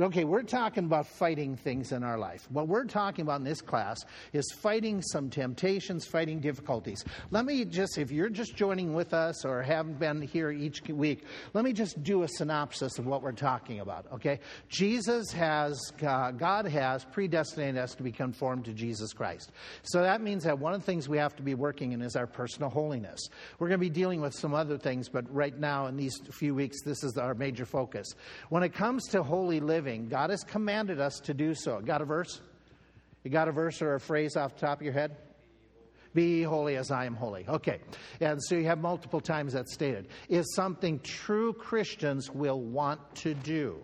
Okay, we're talking about fighting things in our life. What we're talking about in this class is fighting some temptations, fighting difficulties. Let me just, if you're just joining with us or haven't been here each week, let me just do a synopsis of what we're talking about, okay? Jesus has, uh, God has predestinated us to be conformed to Jesus Christ. So that means that one of the things we have to be working in is our personal holiness. We're going to be dealing with some other things, but right now in these few weeks, this is our major focus. When it comes to holy living, God has commanded us to do so. Got a verse? You got a verse or a phrase off the top of your head? Be holy as I am holy. Okay. And so you have multiple times that stated. Is something true Christians will want to do.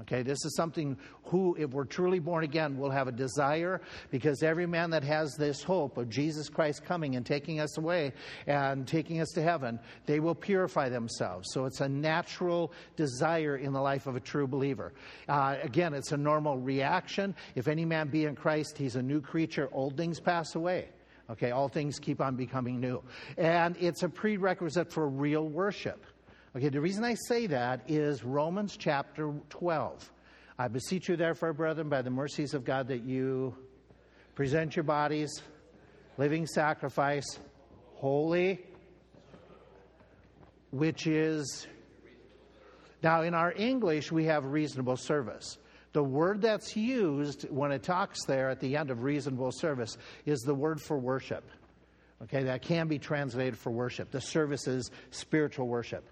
Okay, this is something who, if we're truly born again, will have a desire because every man that has this hope of Jesus Christ coming and taking us away and taking us to heaven, they will purify themselves. So it's a natural desire in the life of a true believer. Uh, again, it's a normal reaction. If any man be in Christ, he's a new creature. Old things pass away. Okay, all things keep on becoming new. And it's a prerequisite for real worship. Okay, the reason I say that is Romans chapter 12. I beseech you, therefore, brethren, by the mercies of God, that you present your bodies, living sacrifice, holy, which is. Now, in our English, we have reasonable service. The word that's used when it talks there at the end of reasonable service is the word for worship. Okay, that can be translated for worship. The service is spiritual worship.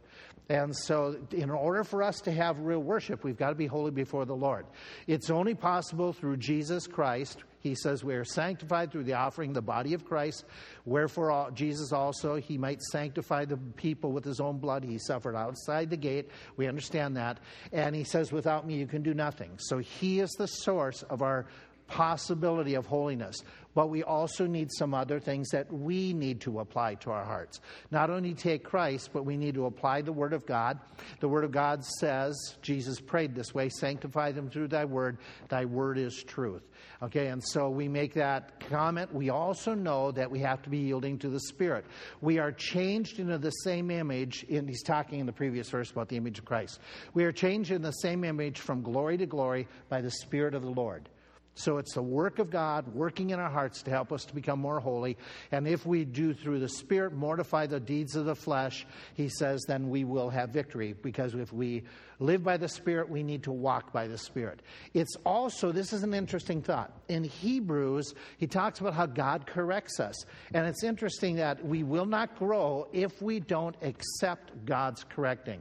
And so, in order for us to have real worship, we've got to be holy before the Lord. It's only possible through Jesus Christ. He says we are sanctified through the offering the body of Christ. Wherefore, Jesus also, he might sanctify the people with his own blood. He suffered outside the gate. We understand that. And he says, without me, you can do nothing. So, he is the source of our possibility of holiness. But we also need some other things that we need to apply to our hearts. Not only take Christ, but we need to apply the Word of God. The Word of God says, Jesus prayed this way sanctify them through thy Word. Thy Word is truth. Okay, and so we make that comment. We also know that we have to be yielding to the Spirit. We are changed into the same image, and he's talking in the previous verse about the image of Christ. We are changed in the same image from glory to glory by the Spirit of the Lord. So it's the work of God working in our hearts to help us to become more holy. And if we do through the Spirit mortify the deeds of the flesh, he says, then we will have victory. Because if we live by the Spirit, we need to walk by the Spirit. It's also, this is an interesting thought. In Hebrews, he talks about how God corrects us. And it's interesting that we will not grow if we don't accept God's correcting.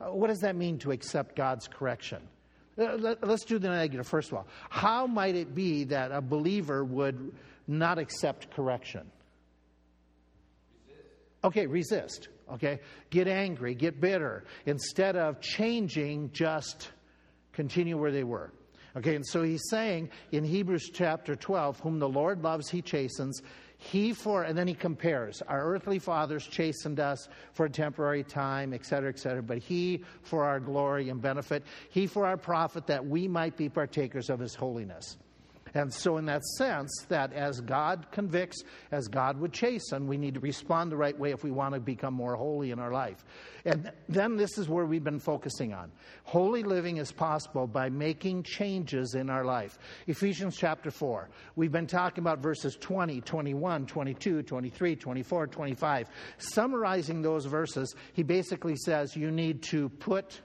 Uh, what does that mean to accept God's correction? Uh, let's do the negative first of all. How might it be that a believer would not accept correction? Okay, resist. Okay, get angry, get bitter. Instead of changing, just continue where they were. Okay, and so he's saying in Hebrews chapter 12, whom the Lord loves, he chastens. He for, and then he compares, our earthly fathers chastened us for a temporary time, et cetera, et cetera, but he for our glory and benefit, he for our profit, that we might be partakers of his holiness. And so, in that sense, that as God convicts, as God would chasten, we need to respond the right way if we want to become more holy in our life. And then this is where we've been focusing on. Holy living is possible by making changes in our life. Ephesians chapter 4. We've been talking about verses 20, 21, 22, 23, 24, 25. Summarizing those verses, he basically says you need to put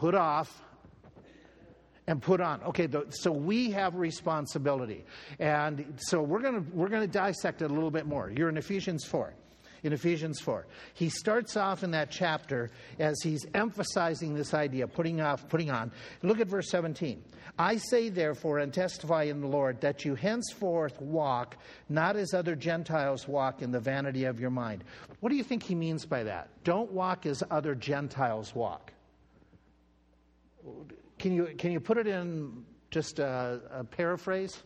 put off and put on. Okay, the, so we have responsibility. And so we're going to we're going to dissect it a little bit more. You're in Ephesians 4. In Ephesians 4. He starts off in that chapter as he's emphasizing this idea, putting off, putting on. Look at verse 17. I say, therefore, and testify in the Lord, that you henceforth walk not as other Gentiles walk in the vanity of your mind. What do you think he means by that? Don't walk as other Gentiles walk. Can you, can you put it in just a, a paraphrase?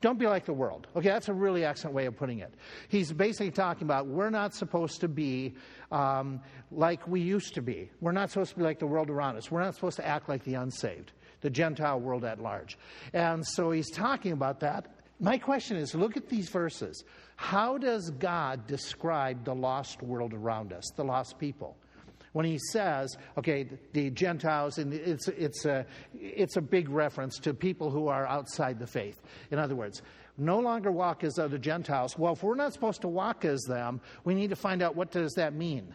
Don't be like the world. Okay, that's a really excellent way of putting it. He's basically talking about we're not supposed to be um, like we used to be. We're not supposed to be like the world around us. We're not supposed to act like the unsaved, the Gentile world at large. And so he's talking about that. My question is look at these verses. How does God describe the lost world around us, the lost people? When he says, okay, the Gentiles, and it's, it's, a, it's a big reference to people who are outside the faith. In other words, no longer walk as other Gentiles. Well, if we're not supposed to walk as them, we need to find out what does that mean.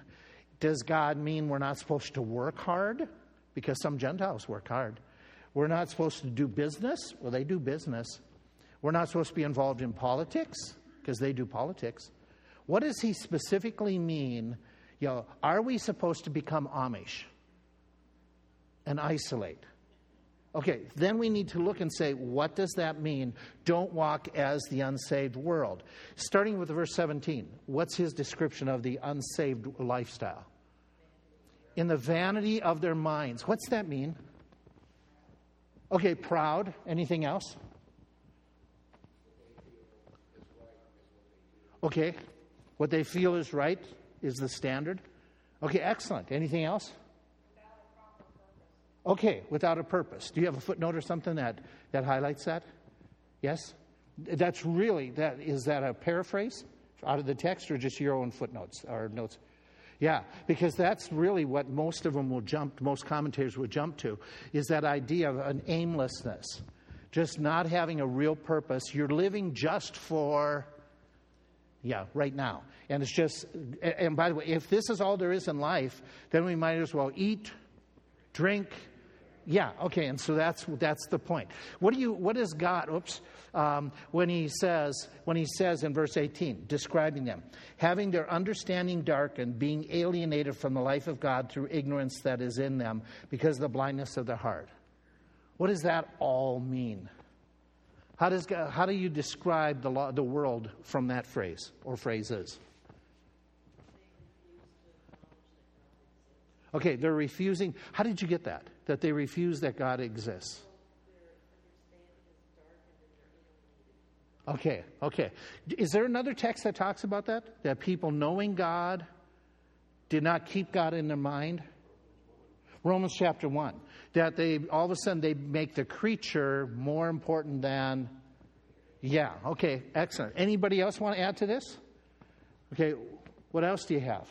Does God mean we're not supposed to work hard? Because some Gentiles work hard. We're not supposed to do business? Well, they do business. We're not supposed to be involved in politics? Because they do politics. What does he specifically mean? You know, are we supposed to become Amish and isolate? Okay, then we need to look and say, what does that mean? Don't walk as the unsaved world. Starting with verse 17, what's his description of the unsaved lifestyle? In the vanity of their minds. What's that mean? Okay, proud. Anything else? Okay, what they feel is right is the standard. Okay, excellent. Anything else? Okay, without a purpose. Do you have a footnote or something that, that highlights that? Yes? That's really, that, is that a paraphrase out of the text or just your own footnotes or notes? Yeah, because that's really what most of them will jump, most commentators will jump to, is that idea of an aimlessness. Just not having a real purpose. You're living just for, yeah, right now. And it's just, and by the way, if this is all there is in life, then we might as well eat, drink, yeah, okay, and so that's that's the point. What do you what is God? Oops, um, when he says when he says in verse eighteen, describing them, having their understanding darkened, being alienated from the life of God through ignorance that is in them, because of the blindness of their heart. What does that all mean? How does how do you describe the law, the world from that phrase or phrases? Okay, they're refusing. How did you get that? That they refuse that God exists. Okay, okay. Is there another text that talks about that? That people knowing God did not keep God in their mind? Romans chapter 1. That they all of a sudden they make the creature more important than yeah, okay, excellent. Anybody else want to add to this? Okay, what else do you have?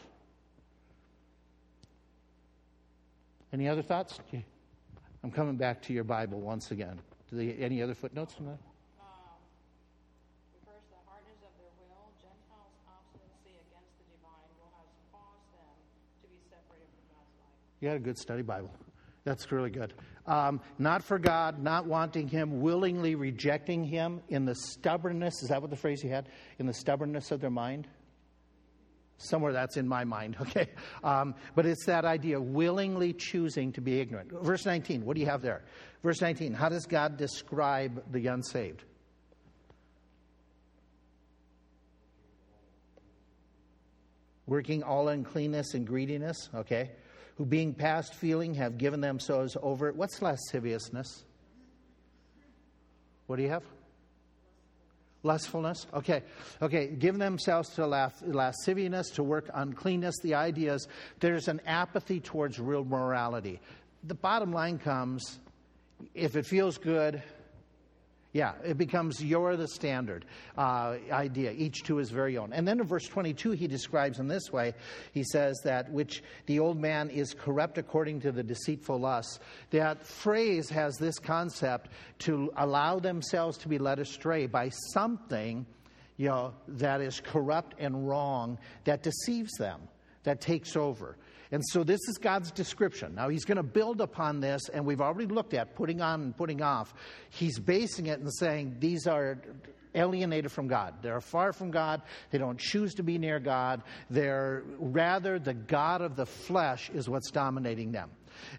Any other thoughts? I'm coming back to your Bible once again. Do they, any other footnotes from that? You had a good study Bible. That's really good. Um, not for God, not wanting Him, willingly rejecting Him in the stubbornness. Is that what the phrase you had? In the stubbornness of their mind? Somewhere that's in my mind, okay? Um, but it's that idea, willingly choosing to be ignorant. Verse 19, what do you have there? Verse 19, how does God describe the unsaved? Working all uncleanness and greediness, okay? Who being past feeling have given themselves over. What's lasciviousness? What do you have? Lustfulness? Okay. Okay. Give themselves to lasciviousness, to work uncleanness. The idea is there's an apathy towards real morality. The bottom line comes if it feels good, yeah, it becomes you're the standard uh, idea, each to his very own. And then in verse 22, he describes in this way he says that which the old man is corrupt according to the deceitful lusts. That phrase has this concept to allow themselves to be led astray by something you know, that is corrupt and wrong that deceives them, that takes over. And so this is God's description. Now he's going to build upon this, and we've already looked at putting on and putting off. He's basing it and saying these are alienated from God. They're far from God. They don't choose to be near God. They're rather the God of the flesh is what's dominating them.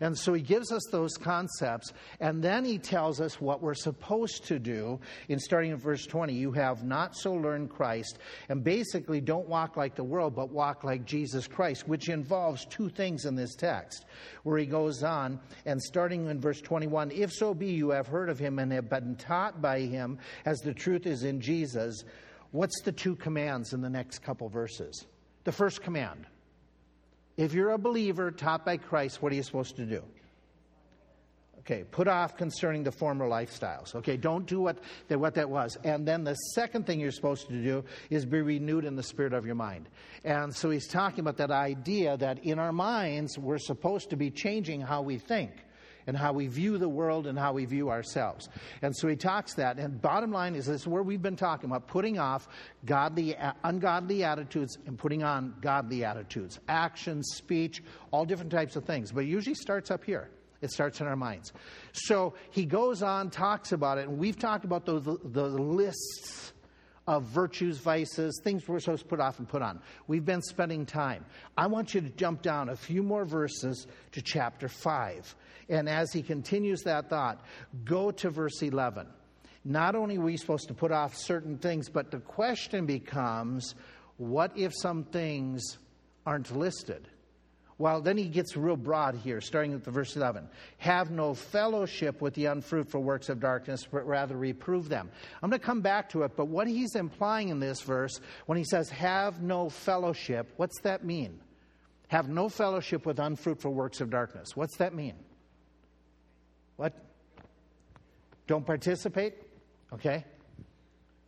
And so he gives us those concepts, and then he tells us what we're supposed to do. In starting in verse 20, you have not so learned Christ, and basically don't walk like the world, but walk like Jesus Christ, which involves two things in this text, where he goes on, and starting in verse 21, if so be you have heard of him and have been taught by him, as the truth is in Jesus. What's the two commands in the next couple verses? The first command if you're a believer taught by Christ, what are you supposed to do? Okay, put off concerning the former lifestyles. Okay, don't do what that, what that was. And then the second thing you're supposed to do is be renewed in the spirit of your mind. And so he's talking about that idea that in our minds, we're supposed to be changing how we think and how we view the world and how we view ourselves. And so he talks that. And bottom line is this is where we've been talking about putting off godly, uh, ungodly attitudes and putting on godly attitudes, actions, speech, all different types of things. But it usually starts up here. It starts in our minds. So he goes on, talks about it, and we've talked about those the lists of virtues, vices, things we're supposed to put off and put on. We've been spending time. I want you to jump down a few more verses to chapter 5. And as he continues that thought, go to verse 11. Not only are we supposed to put off certain things, but the question becomes what if some things aren't listed? Well, then he gets real broad here, starting at the verse 11. Have no fellowship with the unfruitful works of darkness, but rather reprove them. I'm going to come back to it, but what he's implying in this verse, when he says have no fellowship, what's that mean? Have no fellowship with unfruitful works of darkness. What's that mean? What? Don't participate? Okay.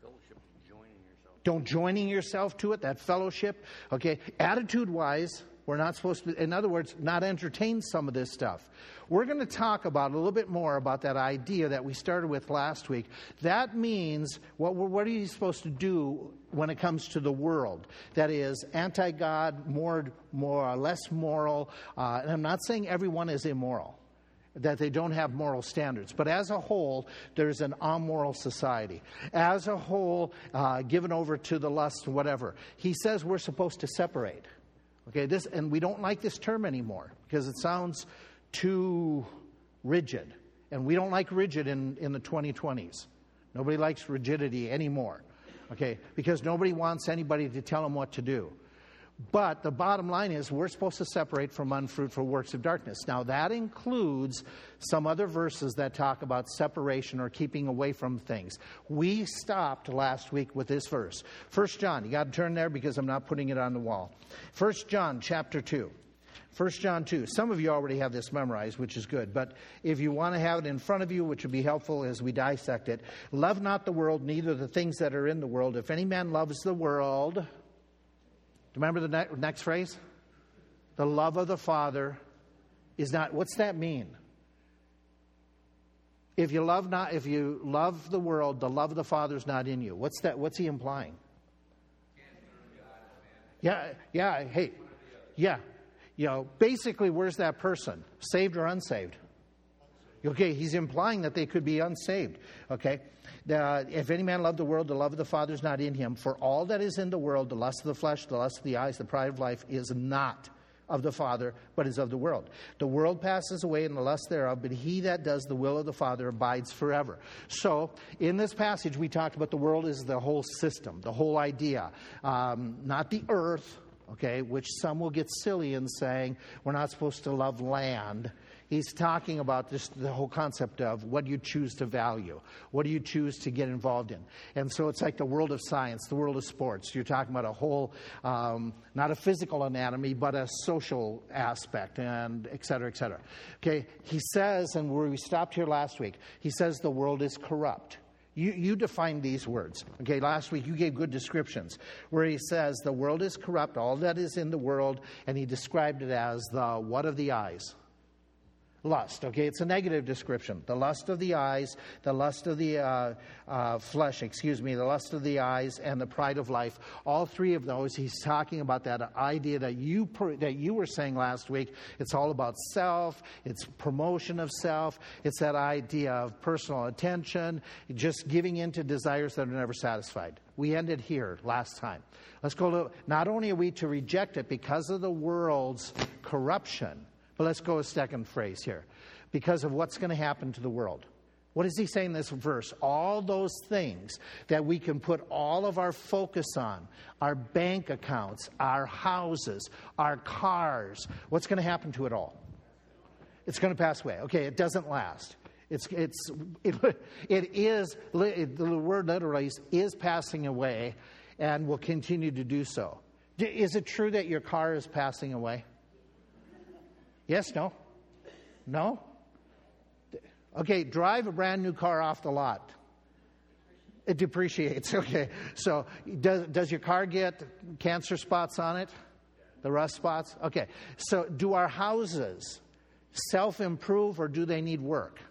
Fellowship, joining yourself. Don't joining yourself to it, that fellowship. Okay. Attitude wise, we're not supposed to, in other words, not entertain some of this stuff. We're going to talk about a little bit more about that idea that we started with last week. That means what, what are you supposed to do when it comes to the world? That is anti God, more, more, less moral. Uh, and I'm not saying everyone is immoral that they don't have moral standards. But as a whole, there's an amoral society. As a whole, uh, given over to the lust, and whatever. He says we're supposed to separate. Okay, this, and we don't like this term anymore because it sounds too rigid. And we don't like rigid in, in the 2020s. Nobody likes rigidity anymore. Okay, because nobody wants anybody to tell them what to do. But the bottom line is we're supposed to separate from unfruitful works of darkness. Now, that includes some other verses that talk about separation or keeping away from things. We stopped last week with this verse. First John, you got to turn there because I'm not putting it on the wall. First John chapter 2. 1 John 2. Some of you already have this memorized, which is good. But if you want to have it in front of you, which would be helpful as we dissect it, love not the world, neither the things that are in the world. If any man loves the world, remember the ne- next phrase? The love of the Father is not. What's that mean? If you love not, if you love the world, the love of the Father is not in you. What's that? What's he implying? Yeah, yeah. Hey, yeah. You know, basically, where's that person? Saved or unsaved? Okay, he's implying that they could be unsaved. Okay, if any man love the world, the love of the Father is not in him. For all that is in the world, the lust of the flesh, the lust of the eyes, the pride of life, is not of the Father, but is of the world. The world passes away and the lust thereof, but he that does the will of the Father abides forever. So, in this passage, we talked about the world is the whole system, the whole idea, um, not the earth, okay, which some will get silly in saying we're not supposed to love land he's talking about this, the whole concept of what you choose to value? What do you choose to get involved in? And so it's like the world of science, the world of sports. You're talking about a whole, um, not a physical anatomy, but a social aspect, and et cetera, et cetera. Okay, he says, and we stopped here last week, he says the world is corrupt. You, you defined these words. Okay, last week you gave good descriptions where he says the world is corrupt, all that is in the world, and he described it as the what of the eyes? Lust. Okay, it's a negative description. The lust of the eyes, the lust of the uh, uh, flesh, excuse me, the lust of the eyes, and the pride of life. All three of those, he's talking about that idea that you that you were saying last week. It's all about self. It's promotion of self. It's that idea of personal attention, just giving in to desires that are never satisfied. We ended here last time. Let's go to. Not only are we to reject it because of the world's corruption but let's go a second phrase here. Because of what's going to happen to the world. What is he saying in this verse? All those things that we can put all of our focus on our bank accounts, our houses, our cars what's going to happen to it all? It's going to pass away. Okay, it doesn't last. It's, it's, it, it is, the word literally is, is passing away and will continue to do so. Is it true that your car is passing away? Yes, no? No? Okay, drive a brand new car off the lot. It depreciates. Okay, so does, does your car get cancer spots on it? The rust spots? Okay, so do our houses self improve or do they need work?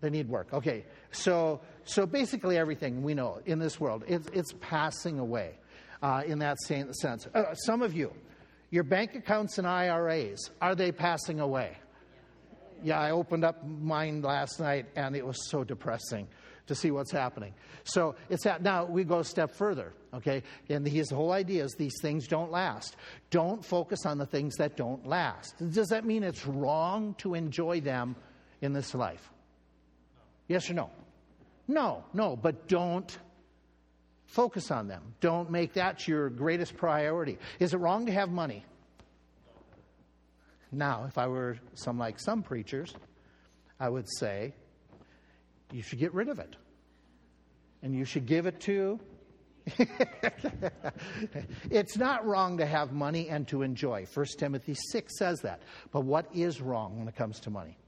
They need work. Okay, so, so basically everything we know in this world, it's, it's passing away uh, in that same sense. Uh, some of you, your bank accounts and IRAs, are they passing away? Yeah, I opened up mine last night and it was so depressing to see what's happening. So it's that now we go a step further, okay? And his whole idea is these things don't last. Don't focus on the things that don't last. Does that mean it's wrong to enjoy them in this life? Yes or no? No, no, but don't focus on them. Don't make that your greatest priority. Is it wrong to have money? Now, if I were some like some preachers, I would say you should get rid of it. And you should give it to. it's not wrong to have money and to enjoy. 1 Timothy 6 says that. But what is wrong when it comes to money?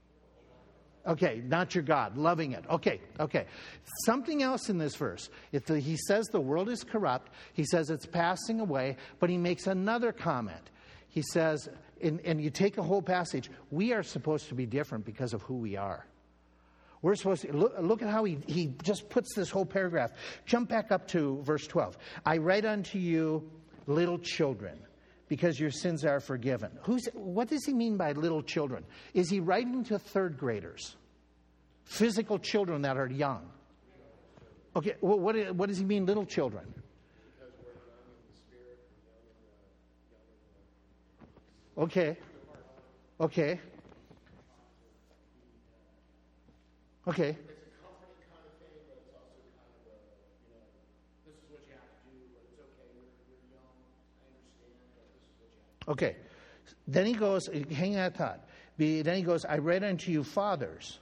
Okay, not your God, loving it. Okay, okay. Something else in this verse. The, he says the world is corrupt, he says it's passing away, but he makes another comment. He says, and, and you take a whole passage, we are supposed to be different because of who we are. We're supposed to look, look, at how he, he just puts this whole paragraph. Jump back up to verse 12. I write unto you, little children, because your sins are forgiven. Who's, what does he mean by little children? Is he writing to third graders? Physical children that are young? Okay, well, what, what does he mean, little children? Okay. Okay. Okay. Okay. Then he goes, hang that thought. Then he goes, I read unto you fathers.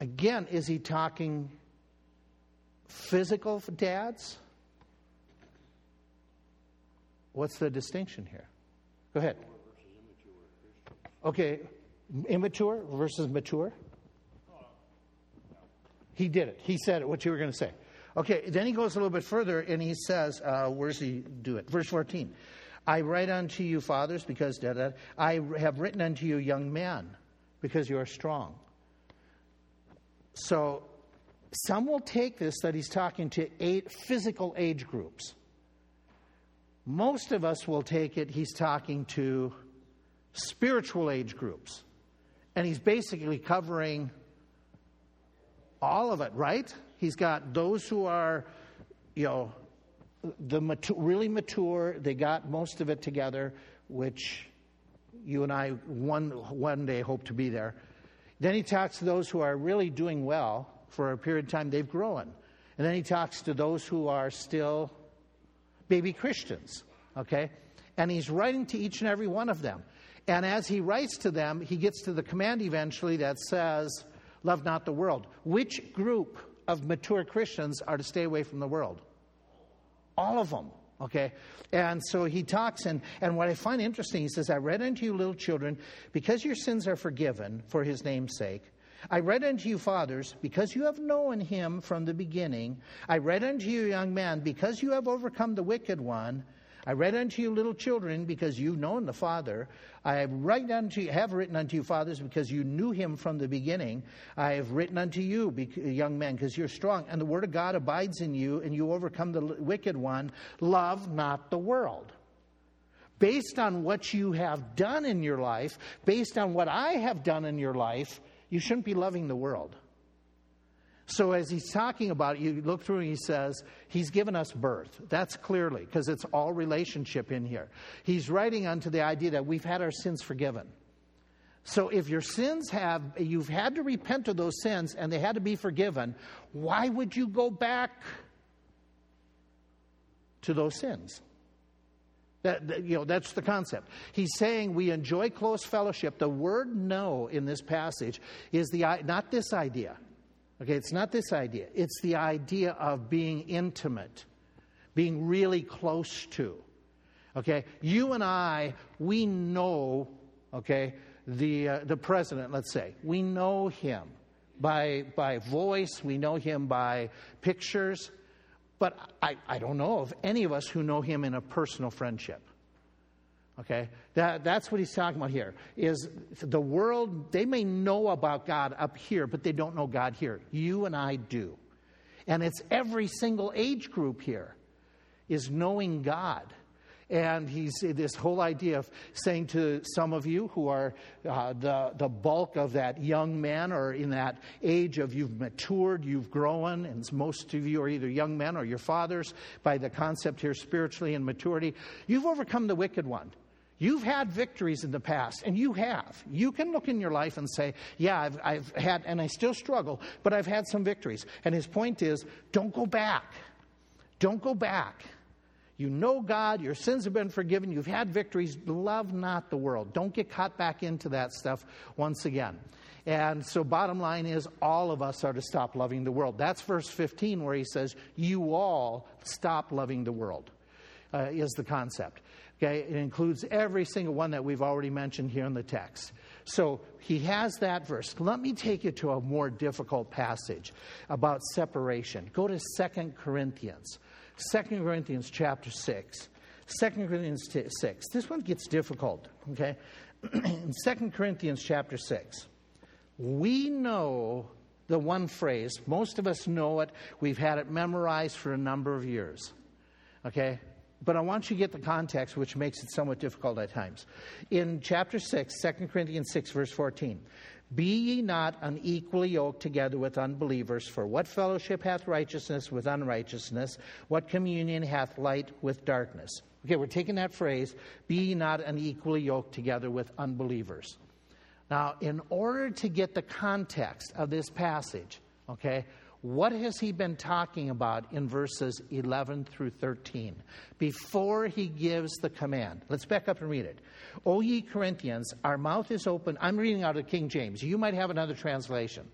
Again, is he talking physical dads? What's the distinction here? Go ahead. Okay, immature versus mature? He did it. He said it, what you were going to say. Okay, then he goes a little bit further and he says, uh, where does he do it? Verse 14. I write unto you, fathers, because da, da, I have written unto you, young men, because you are strong. So some will take this that he's talking to eight physical age groups. Most of us will take it he's talking to spiritual age groups. And he's basically covering all of it, right? He's got those who are, you know, the mature, really mature, they got most of it together, which you and I one, one day hope to be there. Then he talks to those who are really doing well for a period of time, they've grown. And then he talks to those who are still baby Christians, okay? And he's writing to each and every one of them. And as he writes to them, he gets to the command eventually that says, Love not the world. Which group of mature Christians are to stay away from the world? All of them. Okay? And so he talks, and, and what I find interesting, he says, I read unto you, little children, because your sins are forgiven for his name's sake. I read unto you, fathers, because you have known him from the beginning. I read unto you, young man, because you have overcome the wicked one. I read unto you, little children, because you've known the Father. I have, write unto you, have written unto you, fathers, because you knew him from the beginning. I have written unto you, young men, because you're strong, and the word of God abides in you, and you overcome the wicked one. Love not the world. Based on what you have done in your life, based on what I have done in your life, you shouldn't be loving the world. So, as he's talking about it, you look through and he says, He's given us birth. That's clearly, because it's all relationship in here. He's writing unto the idea that we've had our sins forgiven. So, if your sins have, you've had to repent of those sins and they had to be forgiven, why would you go back to those sins? That, you know, that's the concept. He's saying we enjoy close fellowship. The word know in this passage is the, not this idea. Okay, it's not this idea. It's the idea of being intimate, being really close to. Okay, you and I, we know, okay, the, uh, the president, let's say. We know him by, by voice, we know him by pictures, but I, I don't know of any of us who know him in a personal friendship. Okay? That, that's what he's talking about here. Is the world, they may know about God up here, but they don't know God here. You and I do. And it's every single age group here is knowing God. And he's this whole idea of saying to some of you who are uh, the, the bulk of that young men or in that age of you've matured, you've grown, and most of you are either young men or your fathers by the concept here spiritually and maturity. You've overcome the wicked one. You've had victories in the past, and you have. You can look in your life and say, Yeah, I've, I've, had, and I still struggle, but I've had some victories. And his point is, don't go back. Don't go back. You know God, your sins have been forgiven, you've had victories. Love not the world. Don't get caught back into that stuff once again. And so, bottom line is, all of us are to stop loving the world. That's verse 15, where he says, You all stop loving the world, uh, is the concept. Okay, it includes every single one that we've already mentioned here in the text. So he has that verse. Let me take you to a more difficult passage about separation. Go to Second Corinthians. 2 Corinthians chapter 6. 2 Corinthians 6. This one gets difficult, okay? In 2 Corinthians chapter 6, we know the one phrase. Most of us know it. We've had it memorized for a number of years, okay? But I want you to get the context, which makes it somewhat difficult at times. In chapter 6, 2 Corinthians 6, verse 14, be ye not unequally yoked together with unbelievers, for what fellowship hath righteousness with unrighteousness? What communion hath light with darkness? Okay, we're taking that phrase, be ye not unequally yoked together with unbelievers. Now, in order to get the context of this passage, okay, what has he been talking about in verses 11 through 13 before he gives the command? Let's back up and read it. O ye Corinthians, our mouth is open. I'm reading out of King James. You might have another translation.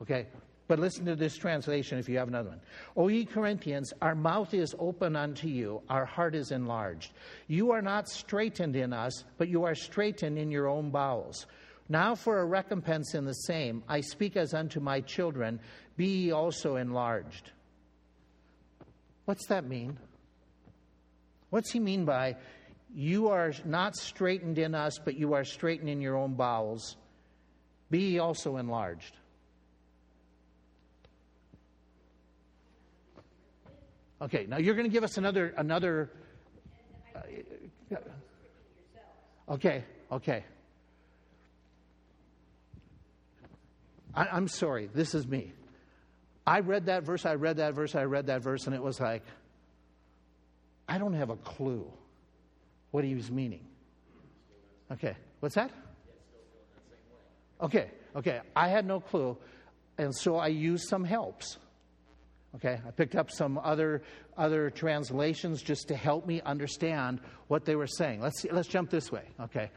Okay? But listen to this translation if you have another one. O ye Corinthians, our mouth is open unto you, our heart is enlarged. You are not straitened in us, but you are straitened in your own bowels. Now for a recompense in the same, I speak as unto my children, be ye also enlarged. What's that mean? What's he mean by, you are not straitened in us, but you are straitened in your own bowels? Be ye also enlarged. Okay, now you're going to give us another another. Uh, okay, okay. I, I'm sorry, this is me. I read that verse, I read that verse, I read that verse, and it was like, I don't have a clue what he was meaning. Okay, what's that? Okay, okay, I had no clue, and so I used some helps. Okay, I picked up some other other translations just to help me understand what they were saying. Let's see, let's jump this way. Okay,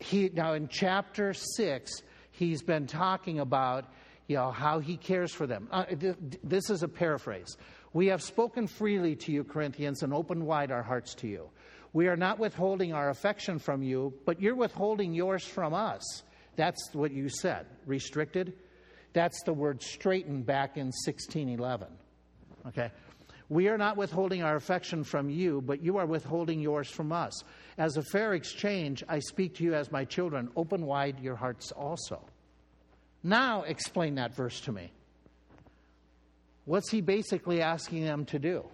he now in chapter six, he's been talking about you know, how he cares for them. Uh, this is a paraphrase. We have spoken freely to you, Corinthians, and opened wide our hearts to you. We are not withholding our affection from you, but you're withholding yours from us. That's what you said. Restricted? That's the word straitened back in 1611. Okay? We are not withholding our affection from you, but you are withholding yours from us. As a fair exchange, I speak to you as my children. Open wide your hearts also. Now explain that verse to me. What's he basically asking them to do?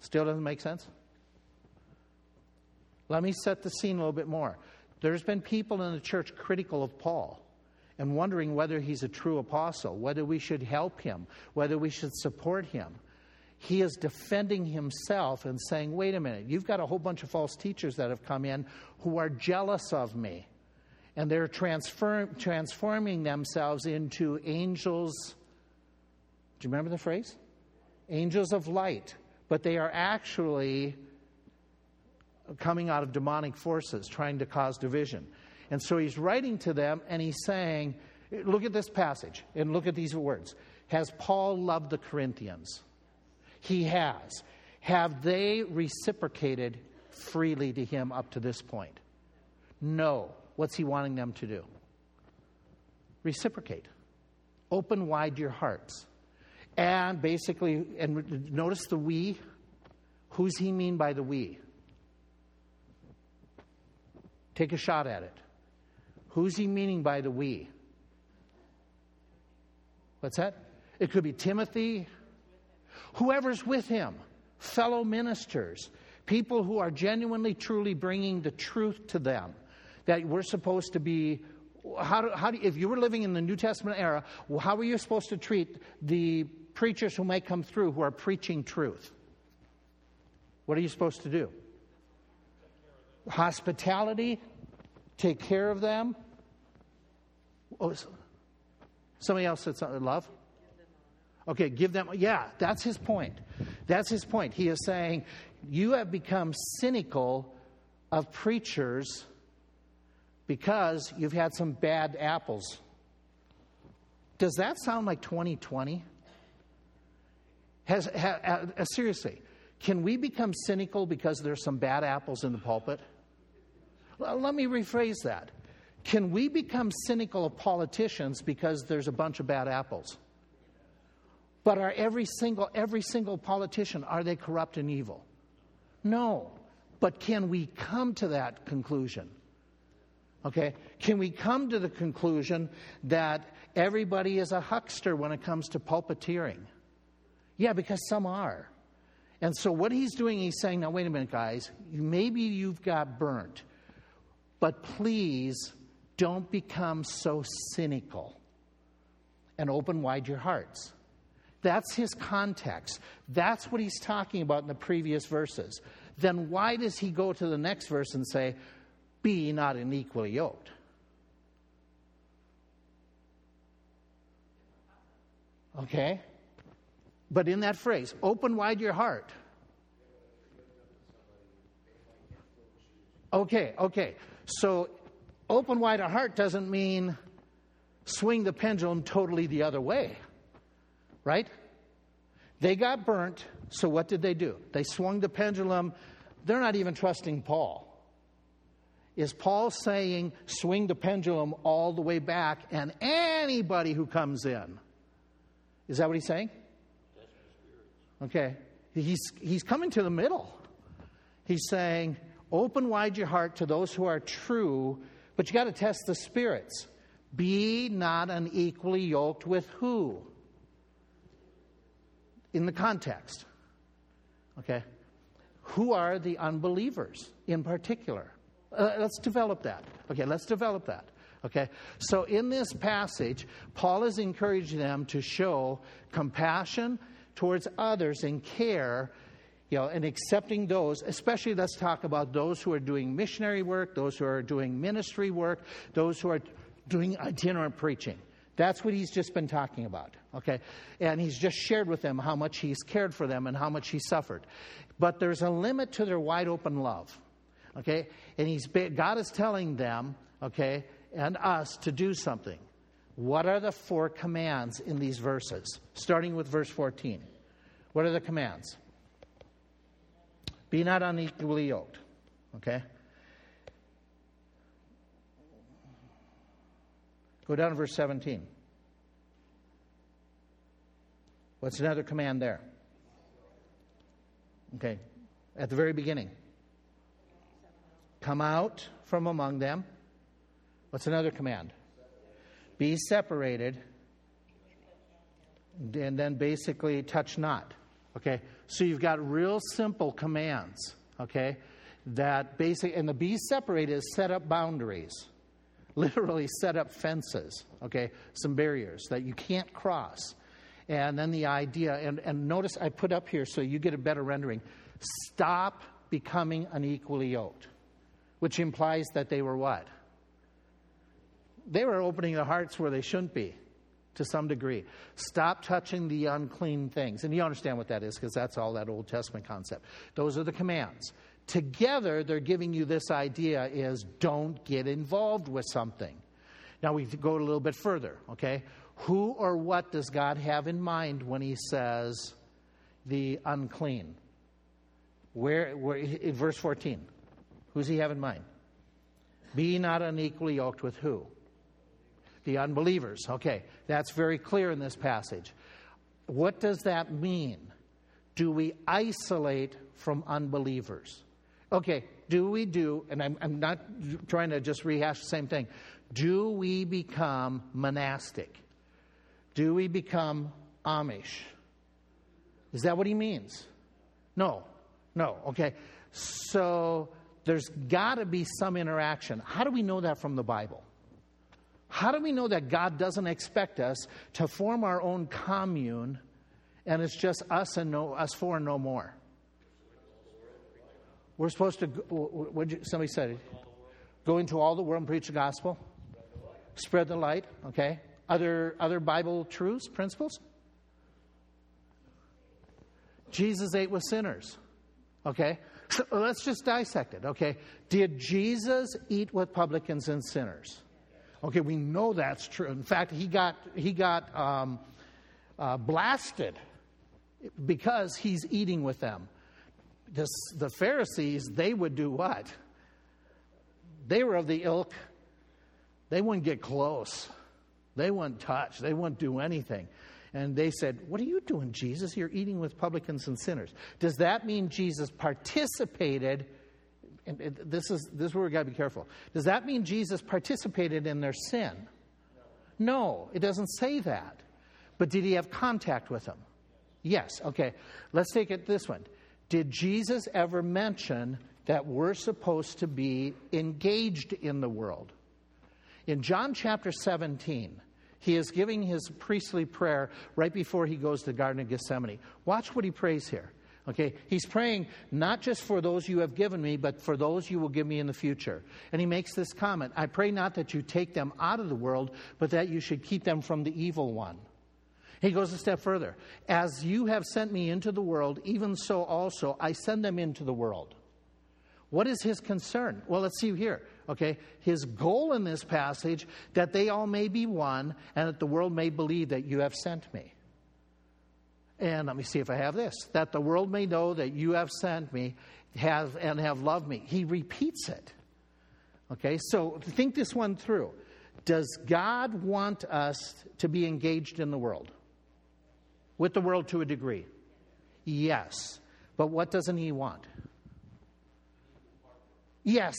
Still doesn't make sense? Let me set the scene a little bit more. There's been people in the church critical of Paul and wondering whether he's a true apostle, whether we should help him, whether we should support him. He is defending himself and saying, wait a minute, you've got a whole bunch of false teachers that have come in who are jealous of me and they're transform, transforming themselves into angels. Do you remember the phrase? Angels of light. But they are actually coming out of demonic forces, trying to cause division. And so he's writing to them and he's saying, Look at this passage and look at these words. Has Paul loved the Corinthians? He has. Have they reciprocated freely to him up to this point? No. What's he wanting them to do? Reciprocate. Open wide your hearts. And basically, and notice the we. Who's he mean by the we? Take a shot at it. Who's he meaning by the we? What's that? It could be Timothy, whoever's with him, fellow ministers, people who are genuinely, truly bringing the truth to them. That we're supposed to be. How do, how do, if you were living in the New Testament era, how were you supposed to treat the preachers who might come through who are preaching truth? What are you supposed to do? Hospitality, take care of them. Oh, somebody else said something. Love. Okay, give them. Yeah, that's his point. That's his point. He is saying you have become cynical of preachers because you've had some bad apples. Does that sound like 2020? Has, ha, uh, seriously, can we become cynical because there's some bad apples in the pulpit? Let me rephrase that. Can we become cynical of politicians because there's a bunch of bad apples? But are every single every single politician are they corrupt and evil? No. But can we come to that conclusion? Okay? Can we come to the conclusion that everybody is a huckster when it comes to pulpiteering? Yeah, because some are. And so what he's doing, he's saying, now wait a minute, guys, maybe you've got burnt, but please don't become so cynical and open wide your hearts. That's his context. That's what he's talking about in the previous verses. Then why does he go to the next verse and say, Be not unequally yoked? Okay? But in that phrase, open wide your heart. Okay, okay. So open wide a heart doesn't mean swing the pendulum totally the other way right? They got burnt, so what did they do? They swung the pendulum. They're not even trusting Paul. Is Paul saying swing the pendulum all the way back and anybody who comes in? Is that what he's saying? Okay. He's, he's coming to the middle. He's saying, open wide your heart to those who are true, but you got to test the spirits. Be not unequally yoked with who? in the context. Okay? Who are the unbelievers in particular? Uh, let's develop that. Okay, let's develop that. Okay, so in this passage, Paul is encouraging them to show compassion towards others and care, you know, and accepting those, especially let's talk about those who are doing missionary work, those who are doing ministry work, those who are doing itinerant preaching. That's what he's just been talking about, okay? And he's just shared with them how much he's cared for them and how much he suffered. But there's a limit to their wide open love, okay? And he's, God is telling them, okay, and us to do something. What are the four commands in these verses? Starting with verse 14. What are the commands? Be not unequally yoked, okay? Go down to verse 17. What's another command there? Okay, at the very beginning. Come out from among them. What's another command? Be separated. And then basically touch not. Okay, so you've got real simple commands. Okay, that basic, and the be separated is set up boundaries literally set up fences, okay, some barriers that you can't cross. And then the idea, and, and notice I put up here so you get a better rendering stop becoming unequally yoked, which implies that they were what? They were opening their hearts where they shouldn't be to some degree. Stop touching the unclean things. And you understand what that is because that's all that Old Testament concept. Those are the commands. Together, they're giving you this idea is don't get involved with something. Now we go a little bit further, okay? Who or what does God have in mind when he says the unclean? Where, where verse 14, who's he have in mind? Be not unequally yoked with who? The unbelievers. Okay, that's very clear in this passage. What does that mean? Do we isolate from unbelievers? Okay, do we do, and I'm, I'm not trying to just rehash the same thing, do we become monastic? Do we become Amish? Is that what he means? No, no, okay. So there's got to be some interaction. How do we know that from the Bible? How do we know that God doesn't expect us to form our own commune and it's just us and no us four and no more? We're supposed to. What somebody said? Go into all the world and preach the gospel. Spread the light. Okay. Other other Bible truths, principles. Jesus ate with sinners. Okay. So let's just dissect it. Okay. Did Jesus eat with publicans and sinners? Okay, we know that's true. In fact, he got he got um, uh, blasted because he's eating with them this, the Pharisees, they would do what? They were of the ilk, they wouldn't get close. They wouldn't touch. They wouldn't do anything. And they said, What are you doing, Jesus? You're eating with publicans and sinners. Does that mean Jesus participated? And this is, this is where we've got to be careful. Does that mean Jesus participated in their sin? No, it doesn't say that. But did he have contact with them? Yes. Okay. Let's take it this one. Did Jesus ever mention that we're supposed to be engaged in the world? In John chapter 17, he is giving his priestly prayer right before he goes to the Garden of Gethsemane. Watch what he prays here. Okay, he's praying not just for those you have given me, but for those you will give me in the future. And he makes this comment I pray not that you take them out of the world, but that you should keep them from the evil one. He goes a step further. As you have sent me into the world, even so also I send them into the world. What is his concern? Well, let's see here. Okay, his goal in this passage that they all may be one, and that the world may believe that you have sent me. And let me see if I have this: that the world may know that you have sent me, have and have loved me. He repeats it. Okay, so think this one through. Does God want us to be engaged in the world? with the world to a degree? Yes. But what doesn't he want? Yes.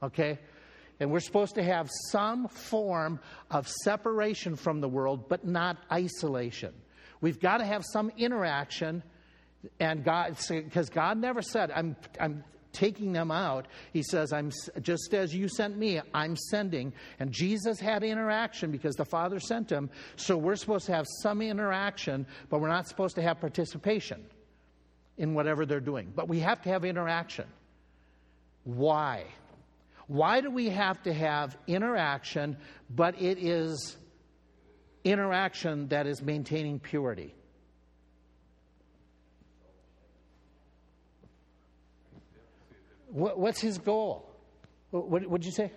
Okay? And we're supposed to have some form of separation from the world, but not isolation. We've got to have some interaction, and God, because God never said, I'm, I'm taking them out, he says, I'm just as you sent me, I'm sending. And Jesus had interaction because the Father sent him. So we're supposed to have some interaction, but we're not supposed to have participation in whatever they're doing. But we have to have interaction. Why? Why do we have to have interaction, but it is interaction that is maintaining purity? What's his goal? What did you say?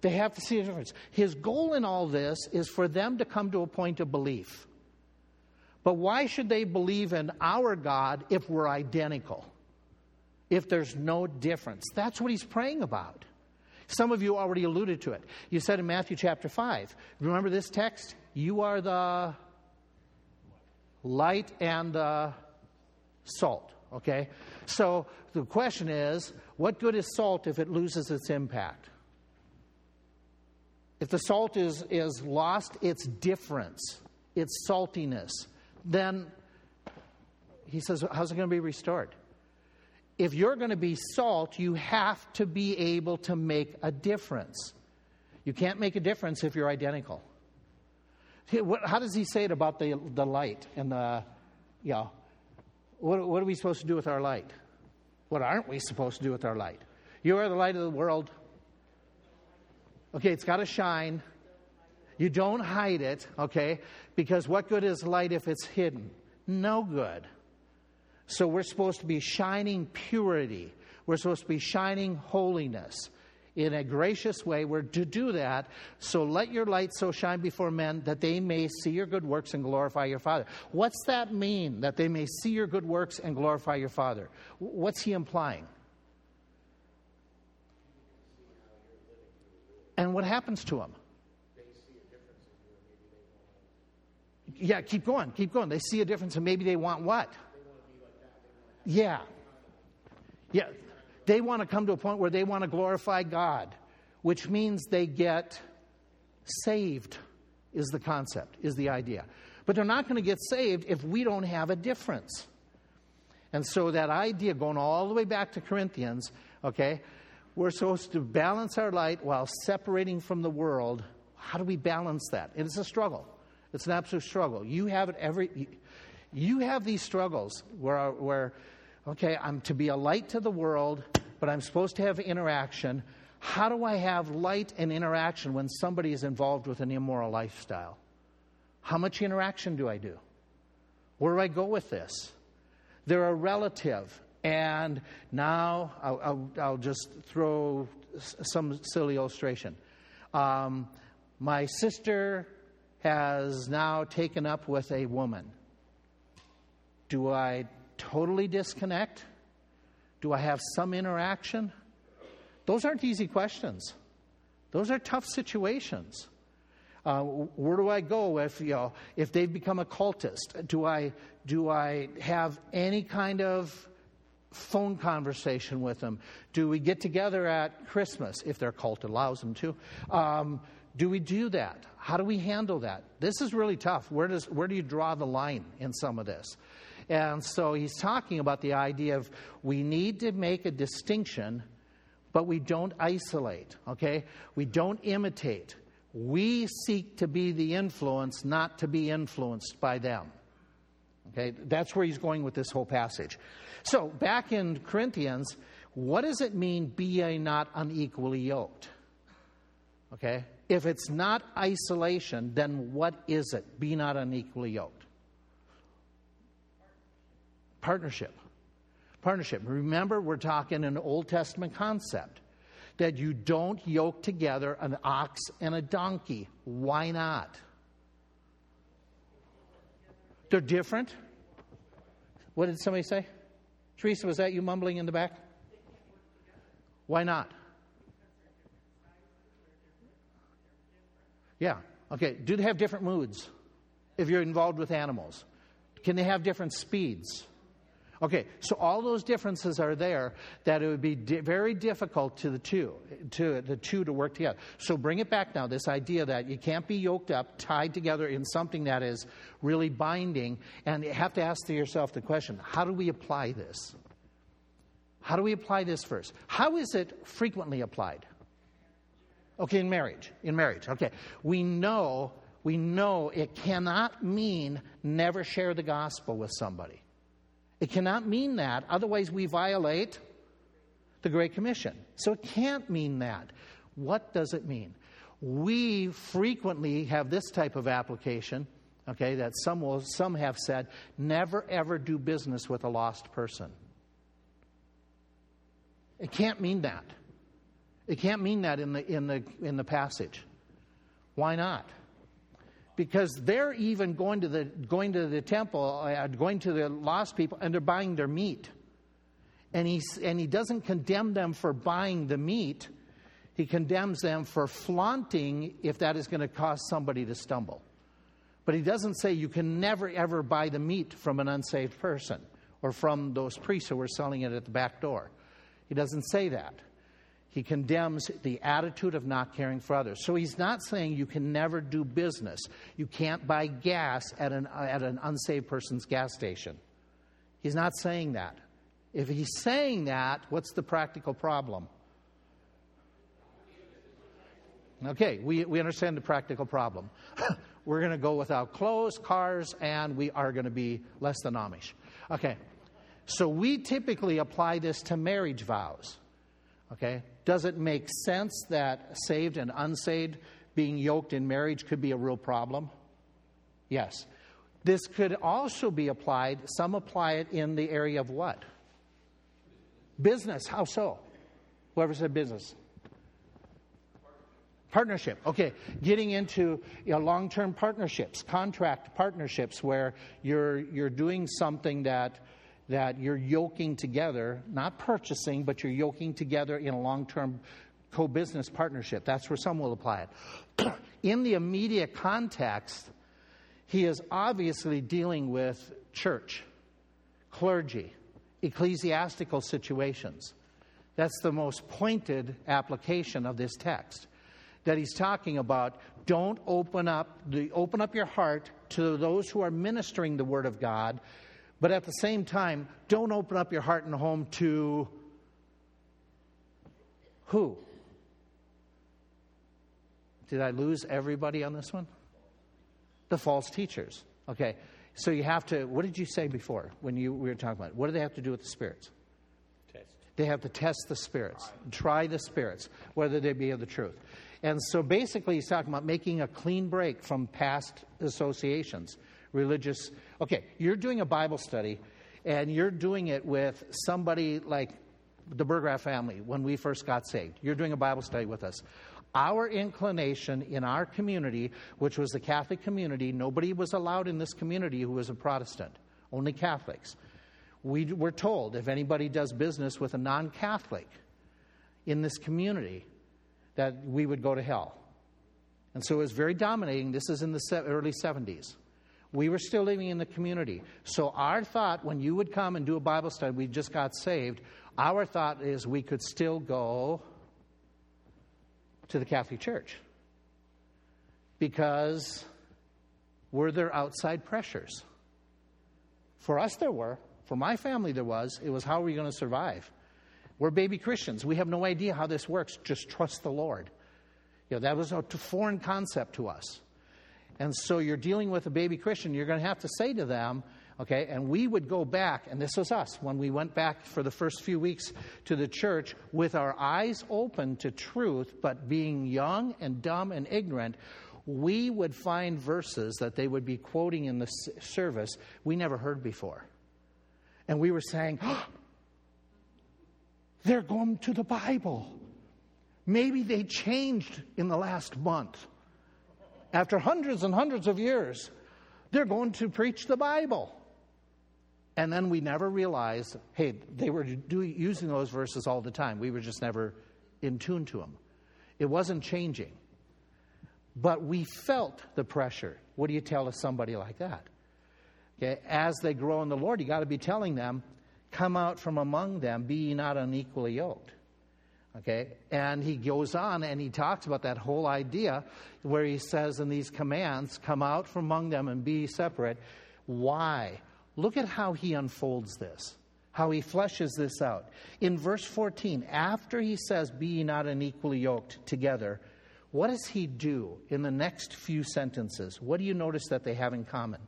They have to see a difference. His goal in all this is for them to come to a point of belief. But why should they believe in our God if we're identical? If there's no difference? That's what he's praying about. Some of you already alluded to it. You said in Matthew chapter 5, remember this text? You are the light and the salt. Okay? So the question is what good is salt if it loses its impact? If the salt is, is lost its difference, its saltiness, then he says, how's it going to be restored? If you're going to be salt, you have to be able to make a difference. You can't make a difference if you're identical. How does he say it about the, the light and the, you know, what, what are we supposed to do with our light? What aren't we supposed to do with our light? You are the light of the world. Okay, it's got to shine. You don't hide it, okay? Because what good is light if it's hidden? No good. So we're supposed to be shining purity. We're supposed to be shining holiness in a gracious way. We're to do that. So let your light so shine before men that they may see your good works and glorify your Father. What's that mean, that they may see your good works and glorify your Father? What's he implying? And what happens to them? Yeah, keep going, keep going. They see a difference and maybe they want what? Yeah. Yeah. They want to come to a point where they want to glorify God, which means they get saved, is the concept, is the idea. But they're not going to get saved if we don't have a difference. And so that idea, going all the way back to Corinthians, okay, we're supposed to balance our light while separating from the world. How do we balance that? And it's a struggle. It's an absolute struggle. You have it every. You have these struggles where, where, okay, I'm to be a light to the world, but I'm supposed to have interaction. How do I have light and interaction when somebody is involved with an immoral lifestyle? How much interaction do I do? Where do I go with this? They're a relative, and now I'll, I'll, I'll just throw some silly illustration. Um, my sister has now taken up with a woman. Do I totally disconnect? Do I have some interaction? Those aren't easy questions. Those are tough situations. Uh, where do I go if you know if they've become a cultist? Do I do I have any kind of phone conversation with them? Do we get together at Christmas if their cult allows them to? Um, do we do that? How do we handle that? This is really tough. Where, does, where do you draw the line in some of this? And so he's talking about the idea of we need to make a distinction, but we don't isolate, okay? We don't imitate. We seek to be the influence, not to be influenced by them. Okay, that's where he's going with this whole passage. So, back in Corinthians, what does it mean, be ye not unequally yoked? Okay, if it's not isolation, then what is it? Be not unequally yoked. Partnership. Partnership. Remember, we're talking an Old Testament concept that you don't yoke together an ox and a donkey. Why not? They're different. What did somebody say? Teresa, was that you mumbling in the back? Why not? Yeah. Okay. Do they have different moods if you're involved with animals? Can they have different speeds? Okay, so all those differences are there that it would be di- very difficult to the two, to the two to work together. So bring it back now. This idea that you can't be yoked up, tied together in something that is really binding, and you have to ask yourself the question: How do we apply this? How do we apply this first? How is it frequently applied? Okay, in marriage. In marriage. Okay, we know we know it cannot mean never share the gospel with somebody. It cannot mean that. Otherwise, we violate the Great Commission. So it can't mean that. What does it mean? We frequently have this type of application, okay, that some, will, some have said never ever do business with a lost person. It can't mean that. It can't mean that in the, in the, in the passage. Why not? Because they're even going to the, going to the temple, uh, going to the lost people, and they're buying their meat. And, he's, and he doesn't condemn them for buying the meat, he condemns them for flaunting if that is going to cause somebody to stumble. But he doesn't say you can never, ever buy the meat from an unsaved person or from those priests who were selling it at the back door. He doesn't say that. He condemns the attitude of not caring for others. So he's not saying you can never do business. You can't buy gas at an, at an unsaved person's gas station. He's not saying that. If he's saying that, what's the practical problem? Okay, we, we understand the practical problem. We're going to go without clothes, cars, and we are going to be less than Amish. Okay, so we typically apply this to marriage vows. Okay? Does it make sense that saved and unsaved being yoked in marriage could be a real problem? Yes. This could also be applied, some apply it in the area of what? Business. How so? Whoever said business. Partnership. Okay, getting into you know, long-term partnerships, contract partnerships, where you're you're doing something that that you're yoking together, not purchasing, but you're yoking together in a long term co business partnership. That's where some will apply it. In the immediate context, he is obviously dealing with church, clergy, ecclesiastical situations. That's the most pointed application of this text. That he's talking about don't open up the open up your heart to those who are ministering the word of God, but at the same time, don't open up your heart and home to who? Did I lose everybody on this one? The false teachers. Okay. So you have to, what did you say before when you we were talking about it? What do they have to do with the spirits? Test. They have to test the spirits, try the spirits, whether they be of the truth. And so basically, he's talking about making a clean break from past associations, religious. Okay, you're doing a Bible study, and you're doing it with somebody like the Burgraff family when we first got saved. You're doing a Bible study with us. Our inclination in our community, which was the Catholic community, nobody was allowed in this community who was a Protestant, only Catholics. We were told if anybody does business with a non Catholic in this community, that we would go to hell. And so it was very dominating. This is in the early 70s. We were still living in the community. So our thought, when you would come and do a Bible study, we just got saved, our thought is we could still go to the Catholic Church. Because were there outside pressures? For us, there were. For my family, there was. It was how are we going to survive? We're baby Christians. We have no idea how this works. Just trust the Lord. You know, that was a foreign concept to us. And so you're dealing with a baby Christian, you're going to have to say to them, Okay, and we would go back, and this was us when we went back for the first few weeks to the church with our eyes open to truth, but being young and dumb and ignorant. We would find verses that they would be quoting in the service we never heard before. And we were saying, oh, they're going to the Bible. Maybe they changed in the last month. After hundreds and hundreds of years, they're going to preach the Bible. And then we never realized, hey, they were using those verses all the time. We were just never in tune to them. It wasn't changing. But we felt the pressure. What do you tell somebody like that? Okay, as they grow in the Lord, you got to be telling them, come out from among them, be not unequally yoked. Okay? And he goes on and he talks about that whole idea where he says in these commands, come out from among them and be separate. Why? Look at how he unfolds this, how he fleshes this out. In verse 14, after he says, Be ye not unequally yoked together, what does he do in the next few sentences? What do you notice that they have in common?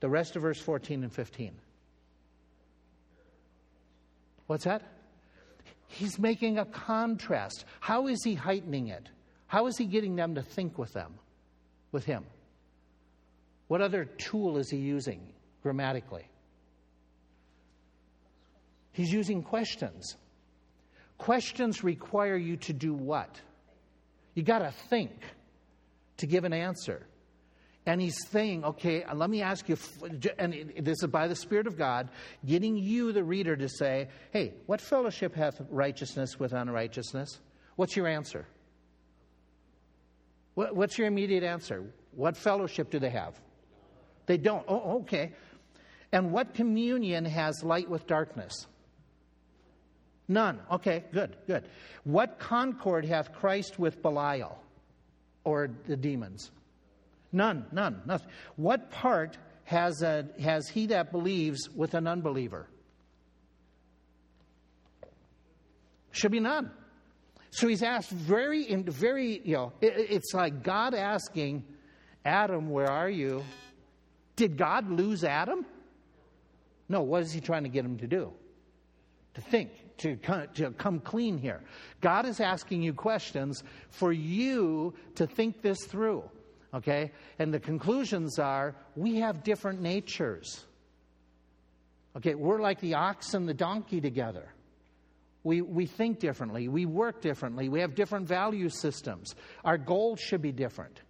The rest of verse 14 and 15. What's that? He's making a contrast. How is he heightening it? How is he getting them to think with them, with him? What other tool is he using? grammatically. He's using questions. Questions require you to do what? You got to think to give an answer. And he's saying, okay, uh, let me ask you, and this is by the Spirit of God, getting you, the reader, to say, hey, what fellowship hath righteousness with unrighteousness? What's your answer? What's your immediate answer? What fellowship do they have? They don't. Oh, okay. And what communion has light with darkness? None. Okay, good, good. What concord hath Christ with Belial or the demons? None, none, nothing. What part has, a, has he that believes with an unbeliever? Should be none. So he's asked very, very, you know, it, it's like God asking Adam, where are you? Did God lose Adam? No, what is he trying to get him to do? To think, to come, to come clean here. God is asking you questions for you to think this through. Okay? And the conclusions are we have different natures. Okay, we're like the ox and the donkey together. We, we think differently. We work differently. We have different value systems. Our goals should be different.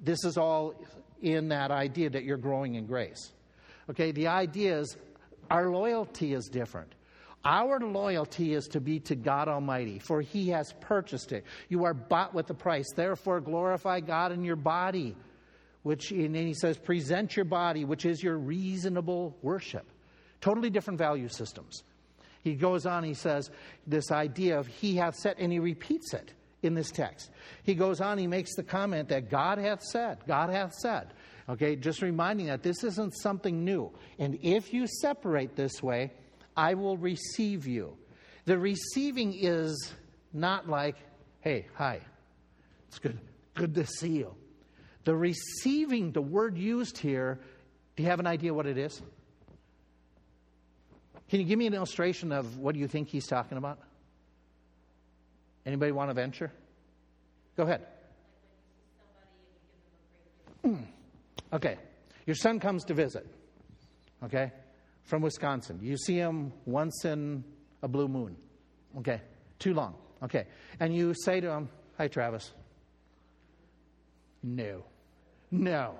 This is all in that idea that you're growing in grace. Okay, the idea is our loyalty is different. Our loyalty is to be to God Almighty, for He has purchased it. You are bought with a price. Therefore, glorify God in your body, which, and He says, present your body, which is your reasonable worship. Totally different value systems. He goes on, he says, this idea of He hath said, and he repeats it in this text. He goes on, he makes the comment that God hath said, God hath said. Okay, just reminding that this isn't something new. And if you separate this way, I will receive you. The receiving is not like, hey, hi, it's good, good to see you. The receiving, the word used here, do you have an idea what it is? Can you give me an illustration of what do you think he's talking about? Anybody want to venture? Go ahead. Mm. Okay. Your son comes to visit. Okay? From Wisconsin. You see him once in a blue moon. Okay. Too long. Okay. And you say to him, Hi, Travis. No. No.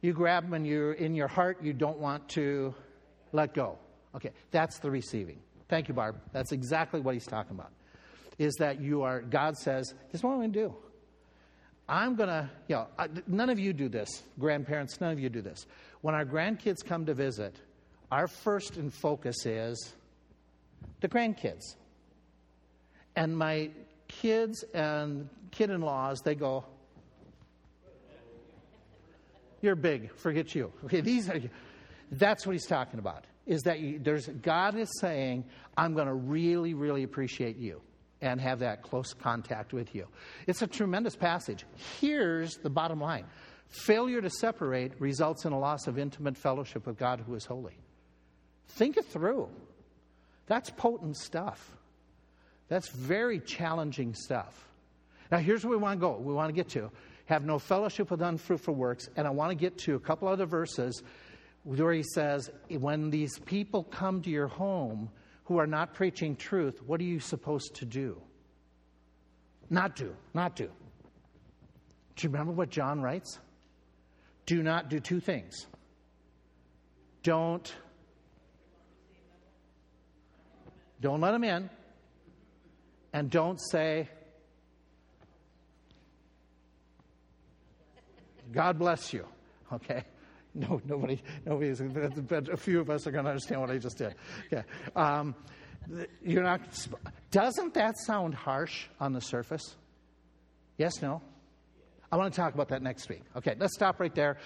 You grab him and you're in your heart, you don't want to let go. Okay. That's the receiving. Thank you, Barb. That's exactly what he's talking about. Is that you are, God says, this is what I'm going to do. I'm going to, you know, none of you do this, grandparents, none of you do this. When our grandkids come to visit, our first and focus is the grandkids. And my kids and kid in laws, they go, You're big, forget you. Okay, these are, that's what he's talking about. Is that you, there's, God is saying, I'm going to really, really appreciate you and have that close contact with you. It's a tremendous passage. Here's the bottom line failure to separate results in a loss of intimate fellowship with God who is holy. Think it through. That's potent stuff. That's very challenging stuff. Now, here's where we want to go. We want to get to have no fellowship with unfruitful works. And I want to get to a couple other verses where he says, when these people come to your home, who are not preaching truth, what are you supposed to do? Not do, not do. Do you remember what John writes? Do not do two things. Don't don't let them in and don't say God bless you. Okay? No, nobody, nobody but a few of us are going to understand what I just did. Okay. Um, you're not, doesn't that sound harsh on the surface? Yes, no? I want to talk about that next week. Okay, let's stop right there.